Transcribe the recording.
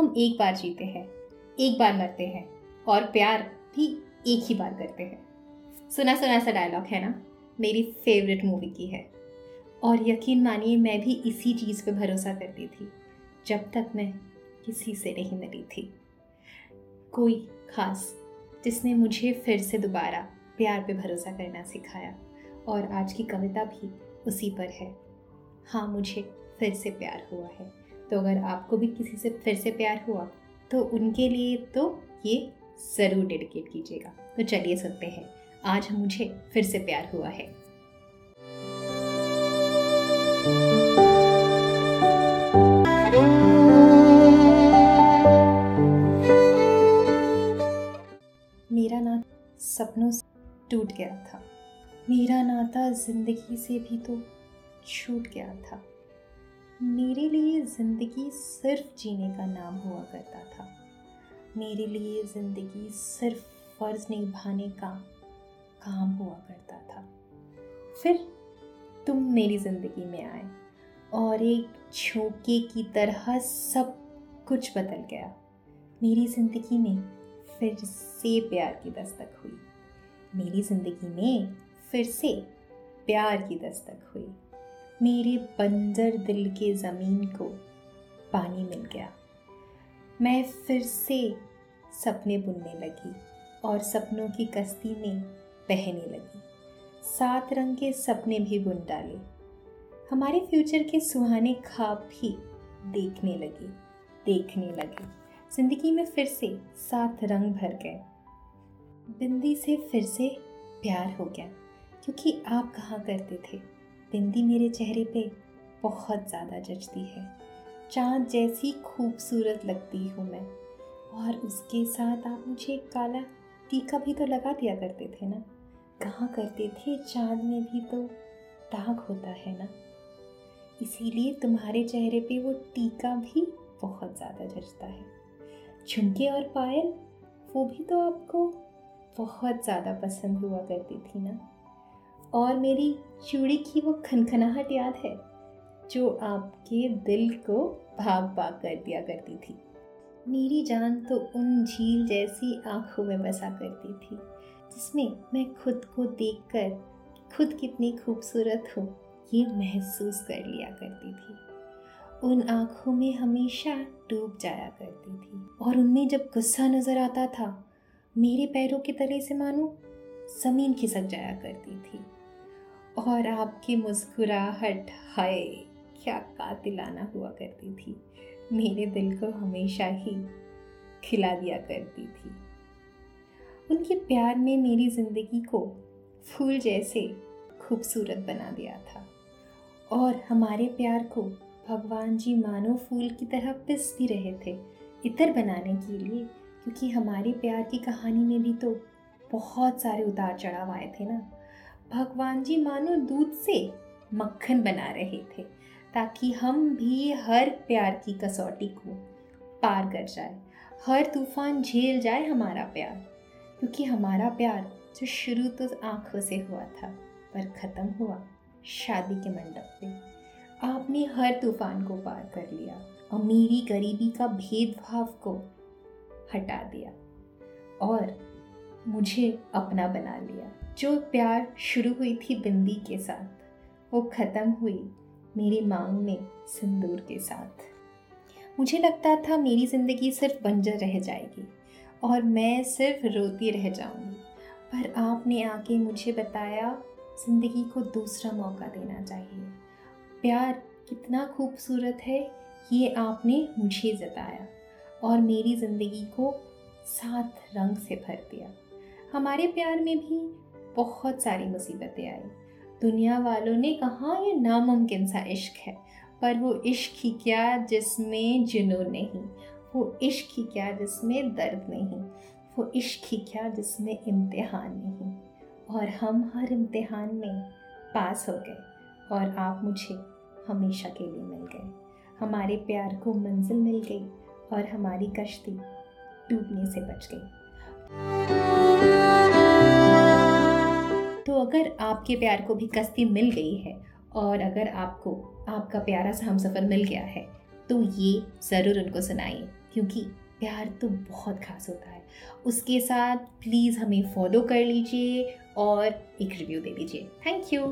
हम एक बार जीते हैं, एक बार मरते हैं और प्यार भी एक ही बार करते हैं। सुना सुना सा डायलॉग है ना? मेरी फेवरेट मूवी की है। और यकीन मानिए, मैं भी इसी चीज़ पे भरोसा करती थी, जब तक मैं किसी से नहीं मिली थी। कोई खास जिसने मुझे फिर से दोबारा प्यार पे भरोसा करना सिखाया और आज की कविता भी उसी पर है। हाँ मुझे फिर से प्यार हुआ है। तो अगर आपको भी किसी से फिर से प्यार हुआ तो उनके लिए तो ये ज़रूर डेडिकेट कीजिएगा। तो चलिए सुनते हैं। आज मुझे फिर से प्यार हुआ है। मेरा नाता सपनों से टूट गया था। मेरा नाता ज़िंदगी से भी तो छूट गया था। मेरे लिए ज़िंदगी सिर्फ़ जीने का नाम हुआ करता था। मेरे लिए ज़िंदगी सिर्फ़ फ़र्ज़ निभाने का काम हुआ करता था। फिर तुम मेरी ज़िंदगी में आए और एक झोंके की तरह सब कुछ बदल गया। मेरी ज़िंदगी में फिर से प्यार की दस्तक हुई। मेरी ज़िंदगी में फिर से प्यार की दस्तक हुई। मेरे बंजर दिल के ज़मीन को पानी मिल गया। मैं फिर से सपने बुनने लगी और सपनों की कश्ती में बहने लगी। सात रंग के सपने भी बुन डाले। हमारे फ्यूचर के सुहाने ख्वाब भी देखने लगे देखने लगे। ज़िंदगी में फिर से सात रंग भर गए। बिंदी से फिर से प्यार हो गया, क्योंकि आप कहाँ करते थे? बिंदी मेरे चेहरे पे बहुत ज़्यादा जचती है। चाँद जैसी खूबसूरत लगती हूँ मैं। और उसके साथ आप मुझे काला टीका भी तो लगा दिया करते थे ना? कहाँ करते थे? चाँद में भी तो दाग होता है ना? इसीलिए तुम्हारे चेहरे पे वो टीका भी बहुत ज़्यादा जचता है। झुमके और पायल, वो भी तो आपको बहुत ज़्यादा पसंद हुआ करती थी ना? और मेरी चूड़ी की वो खनखनाहट याद है, जो आपके दिल को भाग भाग कर दिया करती थी। मेरी जान तो उन झील जैसी आँखों में बसा करती थी, जिसमें मैं खुद को देखकर खुद कितनी खूबसूरत हूँ, ये महसूस कर लिया करती थी। उन आँखों में हमेशा डूब जाया करती थी, और उनमें जब गुस्सा नज़र आता था, मेरे पैरों के तले से मानो, ज़मीन खिसक जाया करती थी। और आपकी मुस्कुराहट, हाय, क्या कातिलाना हुआ करती थी। मेरे दिल को हमेशा ही खिला दिया करती थी। उनके प्यार ने मेरी ज़िंदगी को फूल जैसे खूबसूरत बना दिया था। और हमारे प्यार को भगवान जी मानो फूल की तरह पिस भी रहे थे इतर बनाने के लिए, क्योंकि हमारे प्यार की कहानी में भी तो बहुत सारे उतार चढ़ाव आए थे ना। भगवान जी मानो दूध से मक्खन बना रहे थे, ताकि हम भी हर प्यार की कसौटी को पार कर जाए। हर तूफ़ान झेल जाए हमारा प्यार, क्योंकि हमारा प्यार जो शुरू तो आँखों से हुआ था, पर ख़त्म हुआ शादी के मंडप पे। आपने हर तूफ़ान को पार कर लिया अमीरी गरीबी का भेदभाव को हटा दिया और मुझे अपना बना लिया। जो प्यार शुरू हुई थी बिंदी के साथ, वो ख़त्म हुई मेरी मांग में सिंदूर के साथ। मुझे लगता था मेरी ज़िंदगी सिर्फ़ बंजर रह जाएगी और मैं सिर्फ़ रोती रह जाऊँगी। पर आपने आके मुझे बताया, ज़िंदगी को दूसरा मौका देना चाहिए। प्यार कितना खूबसूरत है, ये आपने मुझे जताया और मेरी ज़िंदगी को सात रंग से भर दिया। हमारे प्यार में भी बहुत सारी मुसीबतें आई। दुनिया वालों ने कहा, ये नामुमकिन सा इश्क है। पर वो इश्क ही क्या जिसमें जुनून नहीं, वो इश्क ही क्या जिसमें दर्द नहीं, वो इश्क ही क्या जिसमें इम्तिहान नहीं। और हम हर इम्तिहान में पास हो गए और आप मुझे हमेशा के लिए मिल गए। हमारे प्यार को मंजिल मिल गई और हमारी कश्ती डूबने से बच गई। तो अगर आपके प्यार को भी कश्ती मिल गई है और अगर आपको, आपका प्यारा सा हम सफ़र मिल गया है तो ये ज़रूर उनको सुनाइए, क्योंकि प्यार तो बहुत खास होता है। उसके साथ प्लीज़ हमें फॉलो कर लीजिए और एक रिव्यू दे दीजिए। Thank you